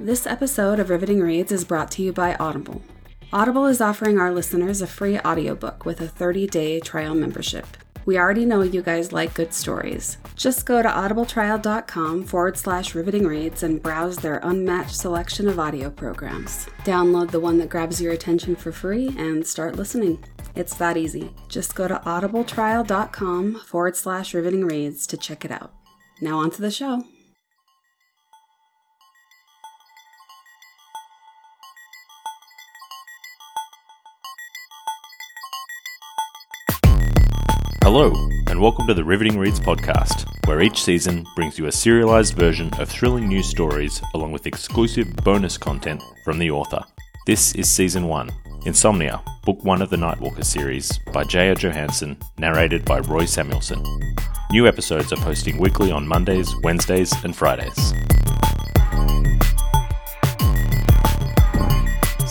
This episode of Riveting Reads is brought to you by Audible. Audible is offering our listeners a free audiobook with a 30 day trial membership. We already know you guys like good stories. Just go to audibletrial.com forward slash riveting reads and browse their unmatched selection of audio programs. Download the one that grabs your attention for free and start listening. It's that easy. Just go to audibletrial.com forward slash riveting reads to check it out. Now, on to the show. Hello, and welcome to the Riveting Reads podcast, where each season brings you a serialized version of thrilling news stories along with exclusive bonus content from the author. This is season 1 Insomnia, book 1 of the Nightwalker series by J.R. Johansson, narrated by Roy Samuelson. New episodes are posting weekly on Mondays, Wednesdays, and Fridays.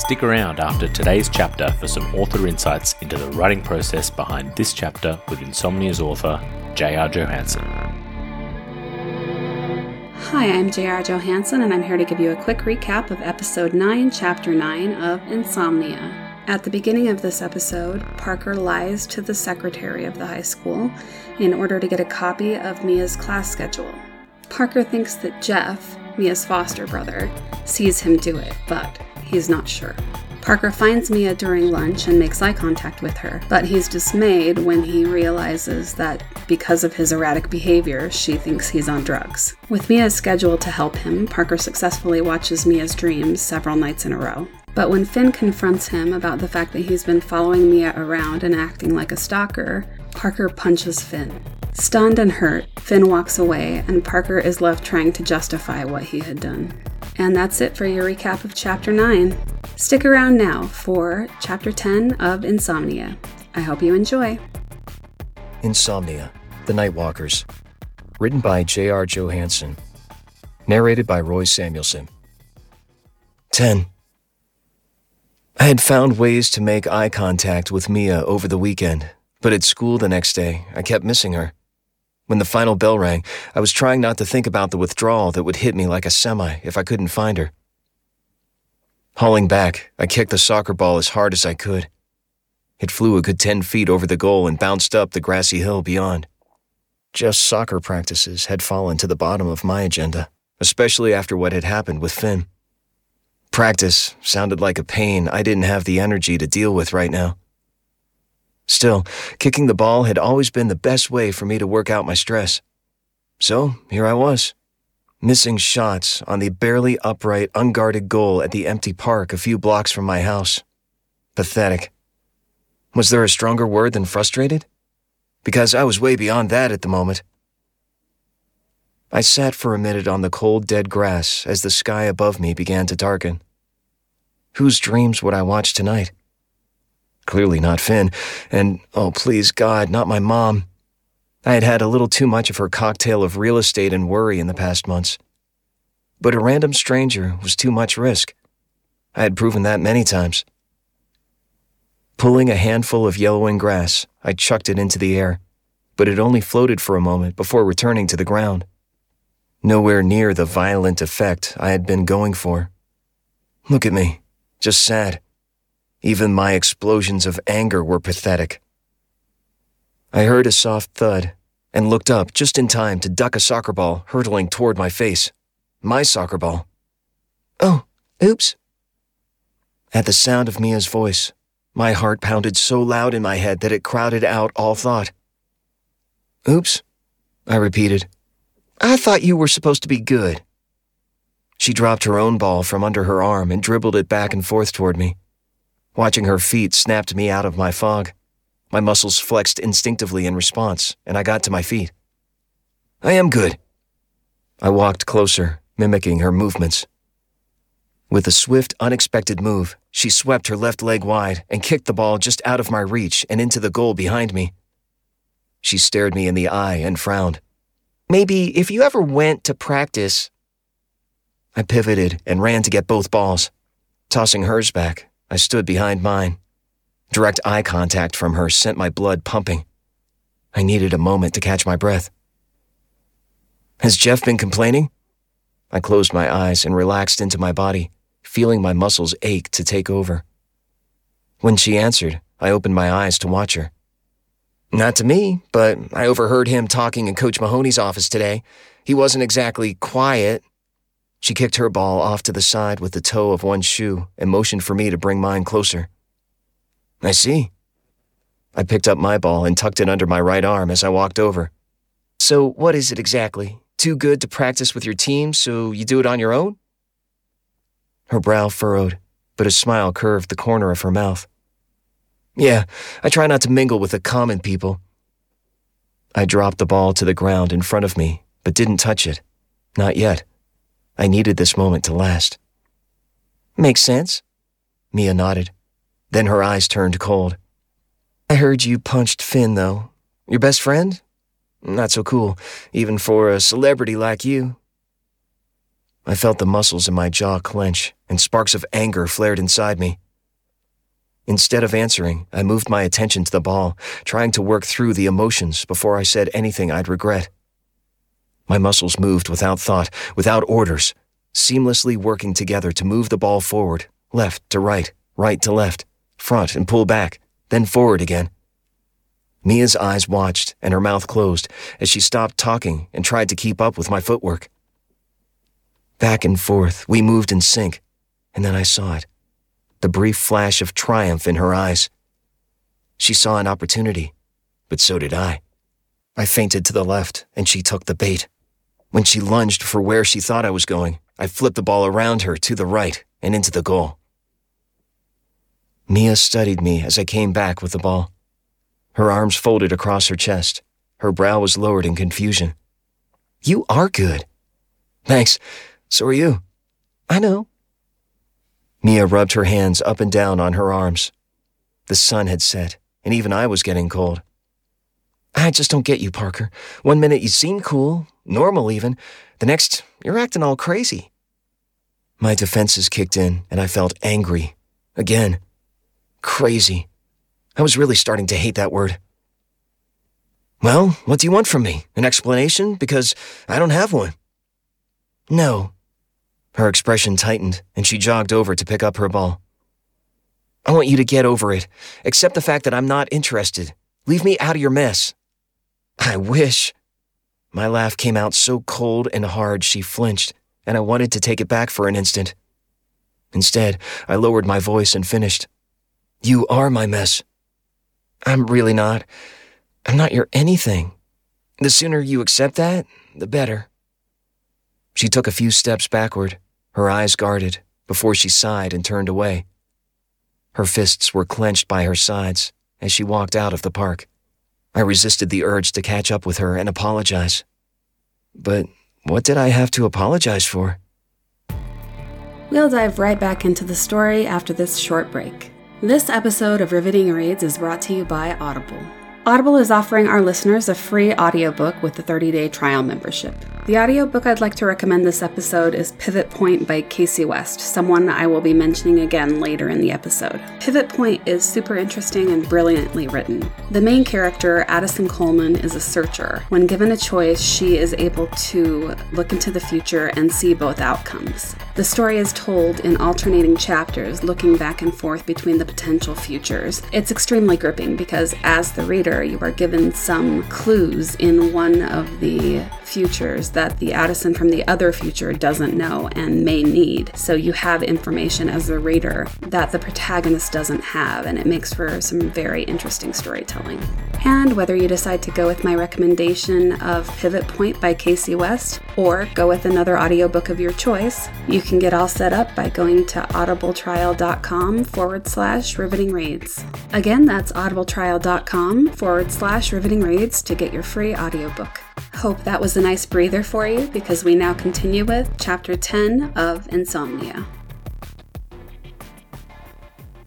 Stick around after today's chapter for some author insights into the writing process behind this chapter with Insomnia's author, J.R. Johansson. Hi, I'm J.R. Johansson, and I'm here to give you a quick recap of episode 9, chapter 9 of Insomnia. At the beginning of this episode, Parker lies to the secretary of the high school in order to get a copy of Mia's class schedule. Parker thinks that Jeff, Mia's foster brother, sees him do it, but he's not sure. Parker finds Mia during lunch and makes eye contact with her, but he's dismayed when he realizes that because of his erratic behavior, she thinks he's on drugs. With Mia's schedule to help him, Parker successfully watches Mia's dreams several nights in a row. But when Finn confronts him about the fact that he's been following Mia around and acting like a stalker, Parker punches Finn. Stunned and hurt, Finn walks away, and Parker is left trying to justify what he had done. And that's it for your recap of Chapter 9. Stick around now for Chapter 10 of Insomnia. I hope you enjoy. Insomnia The Nightwalkers. Written by J.R. Johansson. Narrated by Roy Samuelson. 10. I had found ways to make eye contact with Mia over the weekend, but at school the next day, I kept missing her. When the final bell rang, I was trying not to think about the withdrawal that would hit me like a semi if I couldn't find her. Hauling back, I kicked the soccer ball as hard as I could. It flew a good 10 feet over the goal and bounced up the grassy hill beyond. Just soccer practices had fallen to the bottom of my agenda, especially after what had happened with Finn. Practice sounded like a pain I didn't have the energy to deal with right now. Still, kicking the ball had always been the best way for me to work out my stress. So here I was, missing shots on the barely upright, unguarded goal at the empty park a few blocks from my house. Pathetic. Was there a stronger word than frustrated? Because I was way beyond that at the moment. I sat for a minute on the cold, dead grass as the sky above me began to darken. Whose dreams would I watch tonight? Clearly not Finn, and oh, please God, not my mom. I had had a little too much of her cocktail of real estate and worry in the past months. But a random stranger was too much risk. I had proven that many times. Pulling a handful of yellowing grass, I chucked it into the air, but it only floated for a moment before returning to the ground. Nowhere near the violent effect I had been going for. Look at me, just sad. Even my explosions of anger were pathetic. I heard a soft thud and looked up just in time to duck a soccer ball hurtling toward my face. My soccer ball. Oh, oops. At the sound of Mia's voice, my heart pounded so loud in my head that it crowded out all thought. Oops, I repeated. I thought you were supposed to be good. She dropped her own ball from under her arm and dribbled it back and forth toward me. Watching her feet snapped me out of my fog. My muscles flexed instinctively in response, and I got to my feet. I am good. I walked closer, mimicking her movements. With a swift, unexpected move, she swept her left leg wide and kicked the ball just out of my reach and into the goal behind me. She stared me in the eye and frowned. Maybe if you ever went to practice. I pivoted and ran to get both balls. Tossing hers back, I stood behind mine. Direct eye contact from her sent my blood pumping. I needed a moment to catch my breath. Has Jeff been complaining? I closed my eyes and relaxed into my body, feeling my muscles ache to take over. When she answered, I opened my eyes to watch her. Not to me, but I overheard him talking in Coach Mahoney's office today. He wasn't exactly quiet. She kicked her ball off to the side with the toe of one shoe and motioned for me to bring mine closer. I see. I picked up my ball and tucked it under my right arm as I walked over. So, what is it exactly? Too good to practice with your team, so you do it on your own? Her brow furrowed, but a smile curved the corner of her mouth. Yeah, I try not to mingle with the common people. I dropped the ball to the ground in front of me, but didn't touch it. Not yet. I needed this moment to last. Makes sense. Mia nodded. Then her eyes turned cold. I heard you punched Finn, though. Your best friend? Not so cool, even for a celebrity like you. I felt the muscles in my jaw clench, and sparks of anger flared inside me. Instead of answering, I moved my attention to the ball, trying to work through the emotions before I said anything I'd regret. My muscles moved without thought, without orders, seamlessly working together to move the ball forward, left to right, right to left, front and pull back, then forward again. Mia's eyes watched and her mouth closed as she stopped talking and tried to keep up with my footwork. Back and forth, we moved in sync, and then I saw it the brief flash of triumph in her eyes. She saw an opportunity, but so did I. I feinted to the left, and she took the bait. When she lunged for where she thought I was going, I flipped the ball around her to the right and into the goal. Mia studied me as I came back with the ball. Her arms folded across her chest. Her brow was lowered in confusion. You are good. Thanks. So are you. I know. Mia rubbed her hands up and down on her arms. The sun had set, and even I was getting cold. I just don't get you, Parker. One minute you seem cool, normal even. The next, you're acting all crazy. My defenses kicked in, and I felt angry. Again. Crazy. I was really starting to hate that word. Well, what do you want from me? An explanation? Because I don't have one. No. Her expression tightened, and she jogged over to pick up her ball. I want you to get over it. Accept the fact that I'm not interested. Leave me out of your mess. I wish. My laugh came out so cold and hard she flinched, and I wanted to take it back for an instant. Instead, I lowered my voice and finished. You are my mess. I'm really not. I'm not your anything. The sooner you accept that, the better. She took a few steps backward, her eyes guarded, before she sighed and turned away. Her fists were clenched by her sides as she walked out of the park. I resisted the urge to catch up with her and apologize. But what did I have to apologize for? We'll dive right back into the story after this short break. This episode of Riveting Reads is brought to you by Audible. Audible is offering our listeners a free audiobook with a 30 day trial membership. The audiobook I'd like to recommend this episode is Pivot Point by Kasie West, someone I will be mentioning again later in the episode. Pivot Point is super interesting and brilliantly written. The main character, Addison Coleman, is a searcher. When given a choice, she is able to look into the future and see both outcomes. The story is told in alternating chapters, looking back and forth between the potential futures. It's extremely gripping because, as the reader, you are given some clues in one of the futures that the Addison from the other future doesn't know and may need. So you have information as the reader that the protagonist doesn't have, and it makes for some very interesting storytelling. And whether you decide to go with my recommendation of Pivot Point by Kasie West or go with another audiobook of your choice, you can get all set up by going to audibletrial.com forward slash riveting reads. Again, that's audibletrial.com forward slash riveting reads to get your free audiobook. Hope that was a nice breather for you because we now continue with Chapter 10 of Insomnia.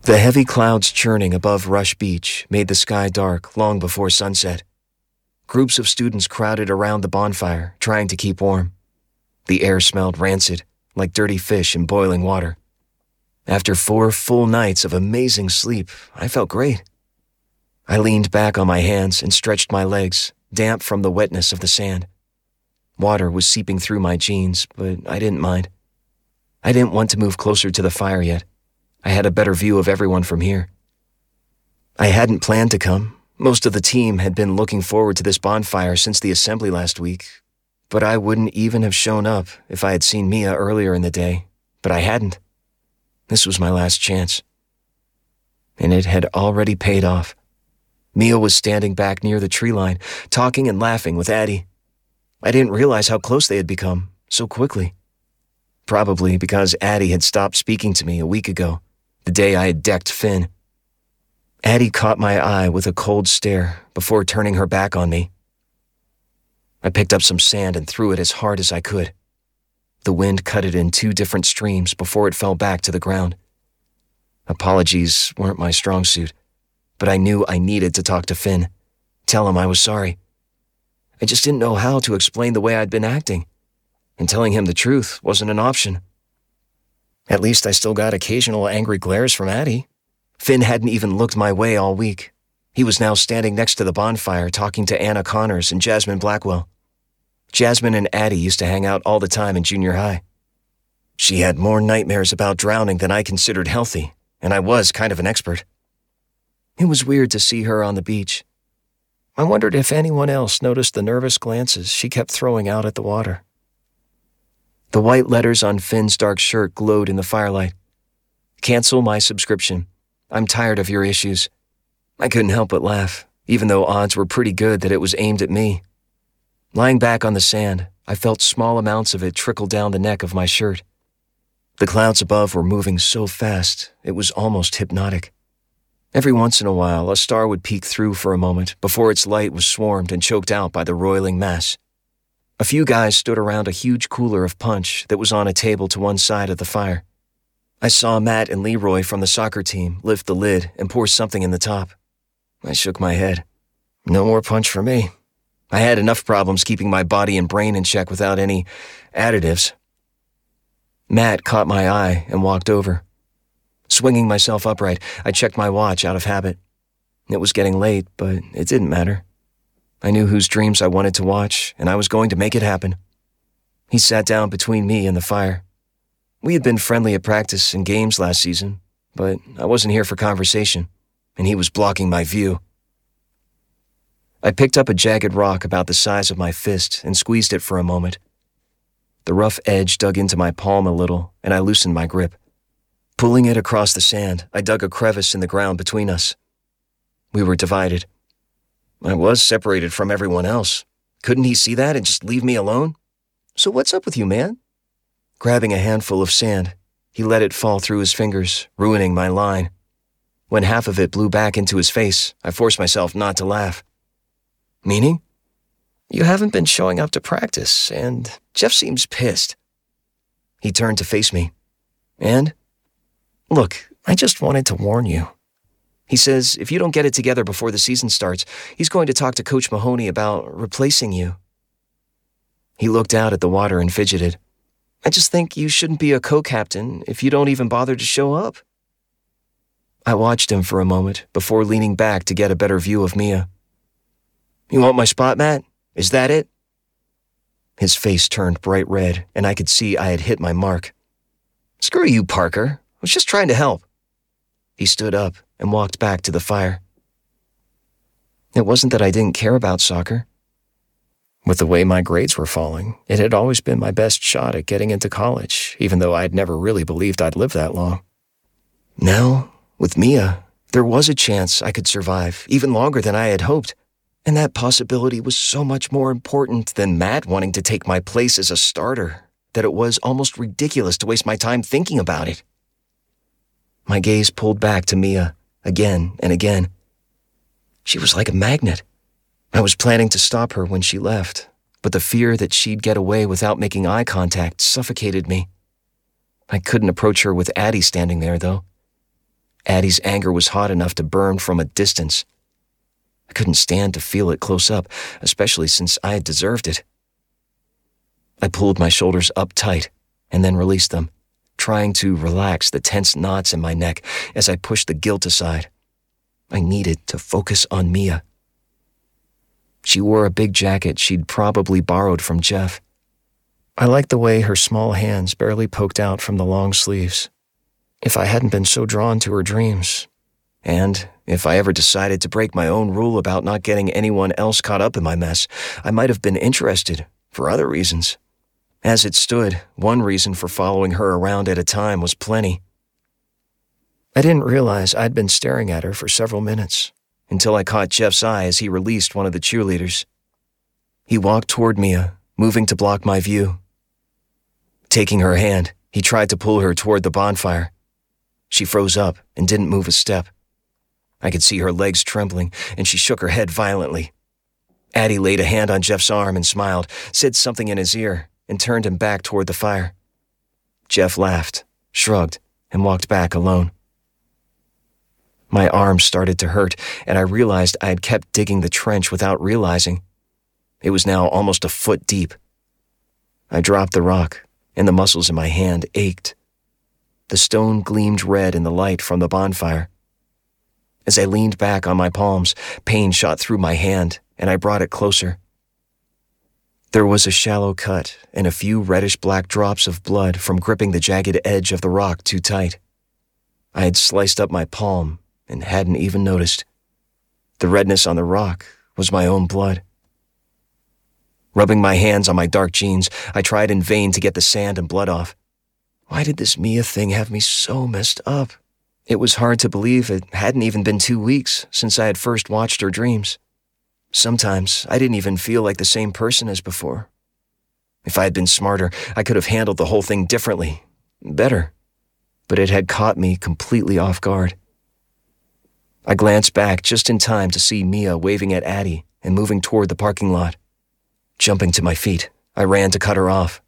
The heavy clouds churning above Rush Beach made the sky dark long before sunset. Groups of students crowded around the bonfire, trying to keep warm. The air smelled rancid, like dirty fish in boiling water. After four full nights of amazing sleep, I felt great. I leaned back on my hands and stretched my legs, damp from the wetness of the sand. Water was seeping through my jeans, but I didn't mind. I didn't want to move closer to the fire yet. I had a better view of everyone from here. I hadn't planned to come. Most of the team had been looking forward to this bonfire since the assembly last week, but I wouldn't even have shown up if I had seen Mia earlier in the day, but I hadn't. This was my last chance. And it had already paid off. Mia was standing back near the tree line, talking and laughing with Addie. I didn't realize how close they had become so quickly. Probably because Addie had stopped speaking to me a week ago, the day I had decked Finn. Addie caught my eye with a cold stare before turning her back on me. I picked up some sand and threw it as hard as I could. The wind cut it in two different streams before it fell back to the ground. Apologies weren't my strong suit but I knew I needed to talk to Finn, tell him I was sorry. I just didn't know how to explain the way I'd been acting, and telling him the truth wasn't an option. At least I still got occasional angry glares from Addie. Finn hadn't even looked my way all week. He was now standing next to the bonfire talking to Anna Connors and Jasmine Blackwell. Jasmine and Addie used to hang out all the time in junior high. She had more nightmares about drowning than I considered healthy, and I was kind of an expert. It was weird to see her on the beach. I wondered if anyone else noticed the nervous glances she kept throwing out at the water. The white letters on Finn's dark shirt glowed in the firelight. Cancel my subscription. I'm tired of your issues. I couldn't help but laugh, even though odds were pretty good that it was aimed at me. Lying back on the sand, I felt small amounts of it trickle down the neck of my shirt. The clouds above were moving so fast, it was almost hypnotic. Every once in a while, a star would peek through for a moment before its light was swarmed and choked out by the roiling mass. A few guys stood around a huge cooler of punch that was on a table to one side of the fire. I saw Matt and Leroy from the soccer team lift the lid and pour something in the top. I shook my head. No more punch for me. I had enough problems keeping my body and brain in check without any additives. Matt caught my eye and walked over. Swinging myself upright, I checked my watch out of habit. It was getting late, but it didn't matter. I knew whose dreams I wanted to watch, and I was going to make it happen. He sat down between me and the fire. We had been friendly at practice and games last season, but I wasn't here for conversation, and he was blocking my view. I picked up a jagged rock about the size of my fist and squeezed it for a moment. The rough edge dug into my palm a little, and I loosened my grip. Pulling it across the sand, I dug a crevice in the ground between us. We were divided. I was separated from everyone else. Couldn't he see that and just leave me alone? So what's up with you, man? Grabbing a handful of sand, he let it fall through his fingers, ruining my line. When half of it blew back into his face, I forced myself not to laugh. Meaning? You haven't been showing up to practice, and Jeff seems pissed. He turned to face me. And? Look, I just wanted to warn you. He says if you don't get it together before the season starts, he's going to talk to Coach Mahoney about replacing you. He looked out at the water and fidgeted. I just think you shouldn't be a co captain if you don't even bother to show up. I watched him for a moment before leaning back to get a better view of Mia. You want my spot, Matt? Is that it? His face turned bright red, and I could see I had hit my mark. Screw you, Parker was just trying to help. He stood up and walked back to the fire. It wasn't that I didn't care about soccer. With the way my grades were falling, it had always been my best shot at getting into college, even though I'd never really believed I'd live that long. Now, with Mia, there was a chance I could survive even longer than I had hoped, and that possibility was so much more important than Matt wanting to take my place as a starter that it was almost ridiculous to waste my time thinking about it. My gaze pulled back to Mia again and again. She was like a magnet. I was planning to stop her when she left, but the fear that she'd get away without making eye contact suffocated me. I couldn't approach her with Addie standing there, though. Addie's anger was hot enough to burn from a distance. I couldn't stand to feel it close up, especially since I had deserved it. I pulled my shoulders up tight and then released them trying to relax the tense knots in my neck as I pushed the guilt aside. I needed to focus on Mia. She wore a big jacket she'd probably borrowed from Jeff, I liked the way her small hands barely poked out from the long sleeves. If I hadn't been so drawn to her dreams, and if I ever decided to break my own rule about not getting anyone else caught up in my mess, I might have been interested for other reasons. As it stood, one reason for following her around at a time was plenty. I didn't realize I'd been staring at her for several minutes until I caught Jeff's eye as he released one of the cheerleaders. He walked toward Mia, moving to block my view. Taking her hand, he tried to pull her toward the bonfire. She froze up and didn't move a step. I could see her legs trembling, and she shook her head violently. Addie laid a hand on Jeff's arm and smiled, said something in his ear, and turned him back toward the fire. Jeff laughed, shrugged, and walked back alone. My arm started to hurt, and I realized I had kept digging the trench without realizing. It was now almost a foot deep. I dropped the rock, and the muscles in my hand ached. The stone gleamed red in the light from the bonfire. As I leaned back on my palms, pain shot through my hand, and I brought it closer. There was a shallow cut and a few reddish black drops of blood from gripping the jagged edge of the rock too tight. I had sliced up my palm and hadn't even noticed. The redness on the rock was my own blood. Rubbing my hands on my dark jeans, I tried in vain to get the sand and blood off. Why did this Mia thing have me so messed up? It was hard to believe it hadn't even been two weeks since I had first watched her dreams. Sometimes I didn't even feel like the same person as before. If I had been smarter, I could have handled the whole thing differently, better. But it had caught me completely off guard. I glanced back just in time to see Mia waving at Addie and moving toward the parking lot. Jumping to my feet, I ran to cut her off.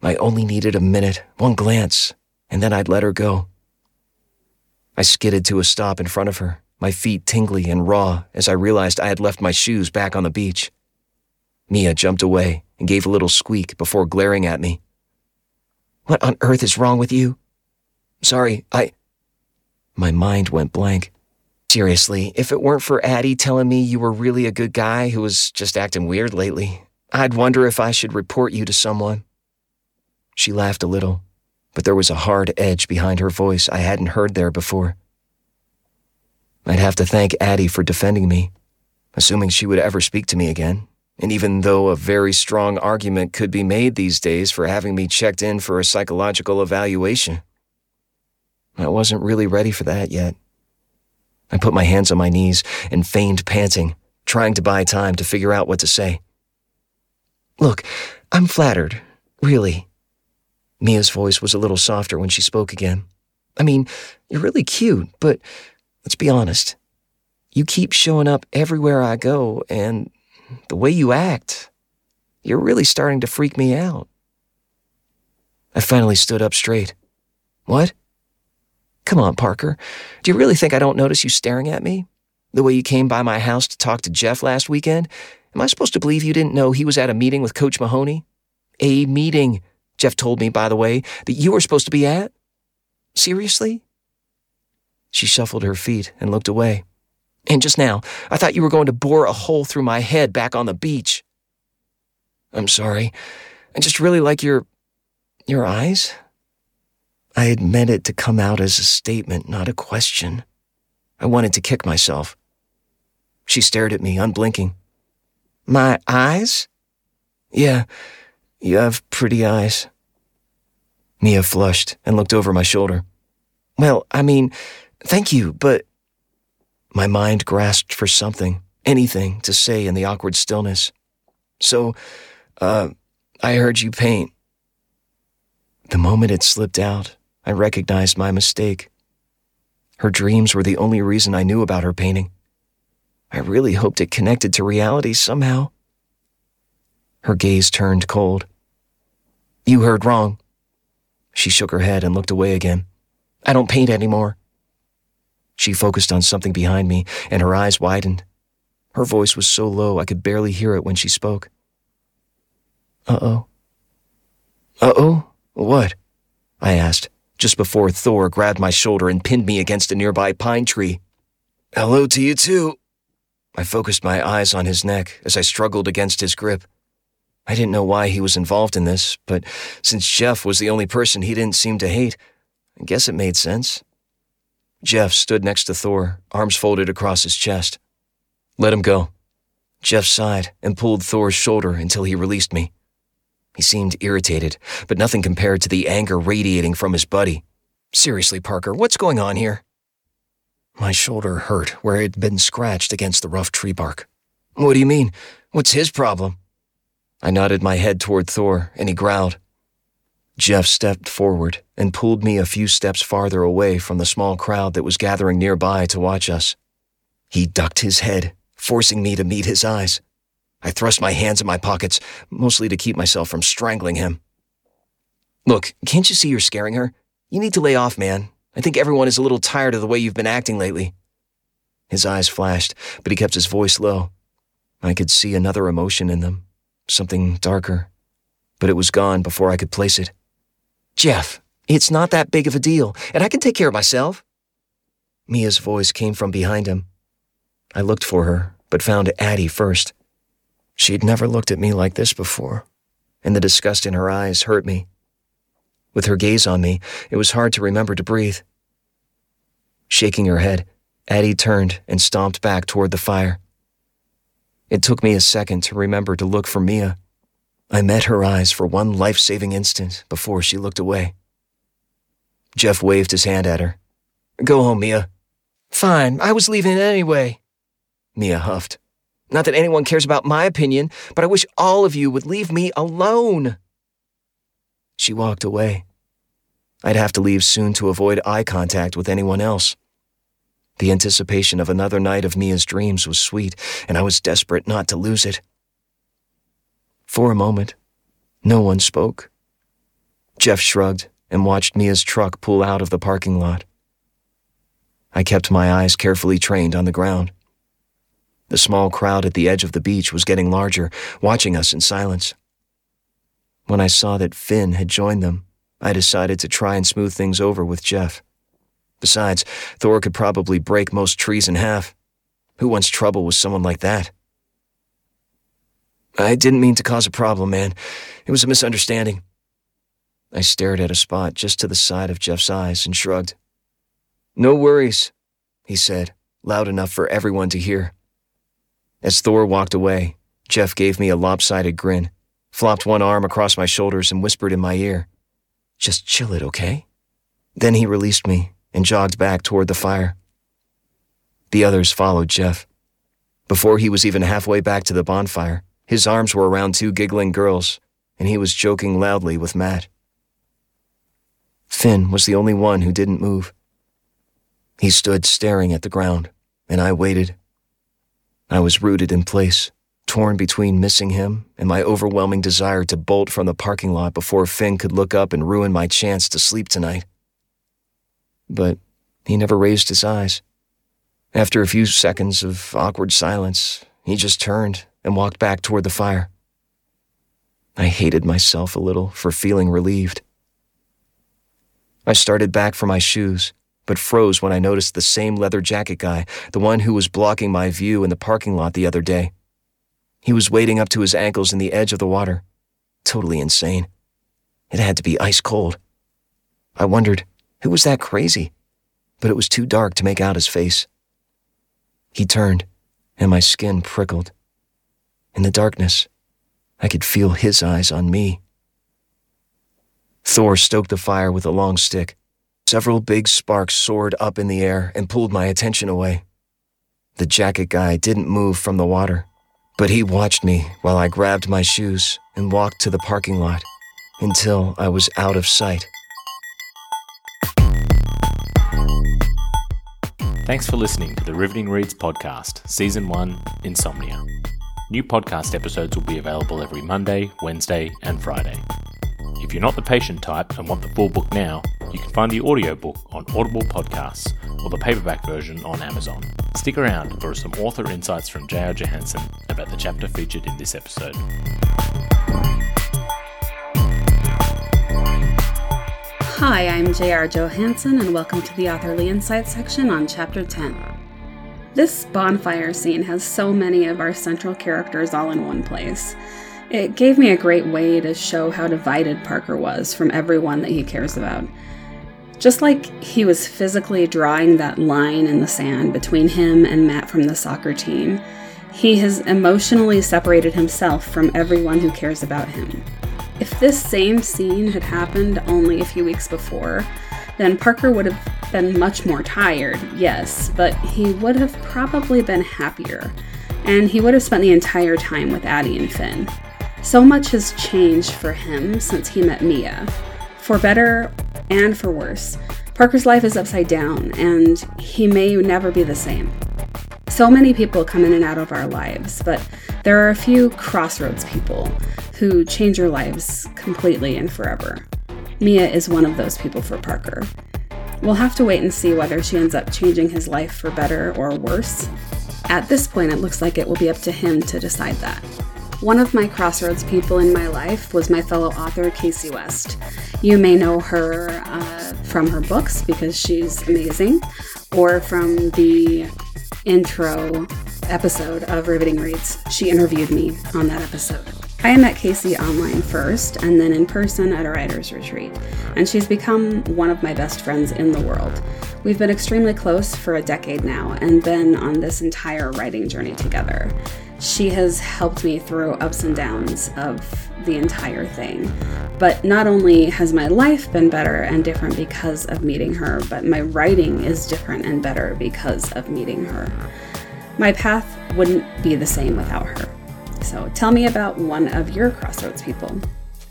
I only needed a minute, one glance, and then I'd let her go. I skidded to a stop in front of her, my feet tingly and raw as I realized I had left my shoes back on the beach. Mia jumped away and gave a little squeak before glaring at me. What on earth is wrong with you? Sorry, I. My mind went blank. Seriously, if it weren't for Addie telling me you were really a good guy who was just acting weird lately, I'd wonder if I should report you to someone. She laughed a little, but there was a hard edge behind her voice I hadn't heard there before. I'd have to thank Addie for defending me, assuming she would ever speak to me again, and even though a very strong argument could be made these days for having me checked in for a psychological evaluation. I wasn't really ready for that yet. I put my hands on my knees and feigned panting, trying to buy time to figure out what to say. Look, I'm flattered, really. Mia's voice was a little softer when she spoke again. I mean, you're really cute, but let's be honest. You keep showing up everywhere I go, and the way you act, you're really starting to freak me out. I finally stood up straight. What? Come on, Parker. Do you really think I don't notice you staring at me? The way you came by my house to talk to Jeff last weekend? Am I supposed to believe you didn't know he was at a meeting with Coach Mahoney? A meeting, Jeff told me, by the way, that you were supposed to be at? Seriously? She shuffled her feet and looked away. And just now, I thought you were going to bore a hole through my head back on the beach. I'm sorry. I just really like your. your eyes. I had meant it to come out as a statement, not a question. I wanted to kick myself. She stared at me, unblinking. My eyes? Yeah, you have pretty eyes. Mia flushed and looked over my shoulder. Well, I mean, thank you, but. My mind grasped for something, anything to say in the awkward stillness. So, uh, I heard you paint. The moment it slipped out, I recognized my mistake. Her dreams were the only reason I knew about her painting. I really hoped it connected to reality somehow. Her gaze turned cold. You heard wrong. She shook her head and looked away again. I don't paint anymore. She focused on something behind me, and her eyes widened. Her voice was so low I could barely hear it when she spoke. Uh oh. Uh oh? What? I asked, just before Thor grabbed my shoulder and pinned me against a nearby pine tree. Hello to you, too. I focused my eyes on his neck as I struggled against his grip. I didn't know why he was involved in this, but since Jeff was the only person he didn't seem to hate, I guess it made sense. Jeff stood next to Thor, arms folded across his chest. Let him go. Jeff sighed and pulled Thor's shoulder until he released me. He seemed irritated, but nothing compared to the anger radiating from his buddy. Seriously, Parker, what's going on here? My shoulder hurt where it had been scratched against the rough tree bark. What do you mean? What's his problem? I nodded my head toward Thor, and he growled. Jeff stepped forward and pulled me a few steps farther away from the small crowd that was gathering nearby to watch us. He ducked his head, forcing me to meet his eyes. I thrust my hands in my pockets, mostly to keep myself from strangling him. Look, can't you see you're scaring her? You need to lay off, man. I think everyone is a little tired of the way you've been acting lately. His eyes flashed, but he kept his voice low. I could see another emotion in them, something darker, but it was gone before I could place it. Jeff, it's not that big of a deal, and I can take care of myself. Mia's voice came from behind him. I looked for her, but found Addie first. She'd never looked at me like this before, and the disgust in her eyes hurt me. With her gaze on me, it was hard to remember to breathe. Shaking her head, Addie turned and stomped back toward the fire. It took me a second to remember to look for Mia. I met her eyes for one life saving instant before she looked away. Jeff waved his hand at her. Go home, Mia. Fine, I was leaving anyway. Mia huffed. Not that anyone cares about my opinion, but I wish all of you would leave me alone. She walked away. I'd have to leave soon to avoid eye contact with anyone else. The anticipation of another night of Mia's dreams was sweet, and I was desperate not to lose it. For a moment, no one spoke. Jeff shrugged and watched Mia's truck pull out of the parking lot. I kept my eyes carefully trained on the ground. The small crowd at the edge of the beach was getting larger, watching us in silence. When I saw that Finn had joined them, I decided to try and smooth things over with Jeff. Besides, Thor could probably break most trees in half. Who wants trouble with someone like that? I didn't mean to cause a problem, man. It was a misunderstanding. I stared at a spot just to the side of Jeff's eyes and shrugged. No worries, he said, loud enough for everyone to hear. As Thor walked away, Jeff gave me a lopsided grin, flopped one arm across my shoulders, and whispered in my ear, Just chill it, okay? Then he released me and jogged back toward the fire. The others followed Jeff. Before he was even halfway back to the bonfire, his arms were around two giggling girls, and he was joking loudly with Matt. Finn was the only one who didn't move. He stood staring at the ground, and I waited. I was rooted in place, torn between missing him and my overwhelming desire to bolt from the parking lot before Finn could look up and ruin my chance to sleep tonight but he never raised his eyes. After a few seconds of awkward silence, he just turned and walked back toward the fire. I hated myself a little for feeling relieved. I started back for my shoes, but froze when I noticed the same leather jacket guy, the one who was blocking my view in the parking lot the other day. He was wading up to his ankles in the edge of the water. Totally insane. It had to be ice cold. I wondered, who was that crazy? But it was too dark to make out his face. He turned, and my skin prickled. In the darkness, I could feel his eyes on me. Thor stoked the fire with a long stick. Several big sparks soared up in the air and pulled my attention away. The jacket guy didn't move from the water, but he watched me while I grabbed my shoes and walked to the parking lot until I was out of sight. Thanks for listening to the Riveting Reads podcast, Season 1 Insomnia. New podcast episodes will be available every Monday, Wednesday, and Friday. If you're not the patient type and want the full book now, you can find the audiobook on Audible Podcasts or the paperback version on Amazon. Stick around for some author insights from J.R. Johansson about the chapter featured in this episode. Hi, I'm J.R. Johansson, and welcome to the Authorly Insight section on Chapter 10. This bonfire scene has so many of our central characters all in one place. It gave me a great way to show how divided Parker was from everyone that he cares about. Just like he was physically drawing that line in the sand between him and Matt from the soccer team, he has emotionally separated himself from everyone who cares about him. If this same scene had happened only a few weeks before, then Parker would have been much more tired, yes, but he would have probably been happier, and he would have spent the entire time with Addie and Finn. So much has changed for him since he met Mia, for better and for worse. Parker's life is upside down, and he may never be the same. So many people come in and out of our lives, but there are a few crossroads people who change your lives completely and forever. Mia is one of those people for Parker. We'll have to wait and see whether she ends up changing his life for better or worse. At this point, it looks like it will be up to him to decide that. One of my crossroads people in my life was my fellow author, Kasie West. You may know her uh, from her books because she's amazing, or from the intro episode of Riveting Reads. She interviewed me on that episode. I met Kasie online first and then in person at a writer's retreat, and she's become one of my best friends in the world. We've been extremely close for a decade now and been on this entire writing journey together. She has helped me through ups and downs of the entire thing. But not only has my life been better and different because of meeting her, but my writing is different and better because of meeting her. My path wouldn't be the same without her. So tell me about one of your crossroads people.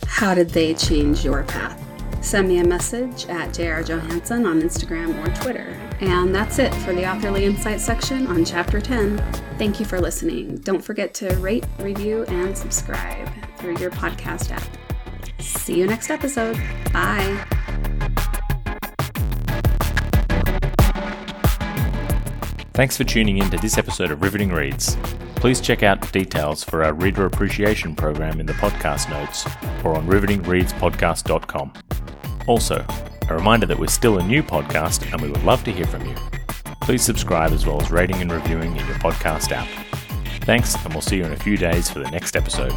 How did they change your path? Send me a message at JR Johansson on Instagram or Twitter. And that's it for the Authorly Insight section on Chapter 10. Thank you for listening. Don't forget to rate, review, and subscribe through your podcast app. See you next episode. Bye. Thanks for tuning in to this episode of Riveting Reads. Please check out details for our Reader Appreciation Program in the podcast notes or on rivetingreadspodcast.com. Also, a reminder that we're still a new podcast and we would love to hear from you. Please subscribe as well as rating and reviewing in your podcast app. Thanks, and we'll see you in a few days for the next episode.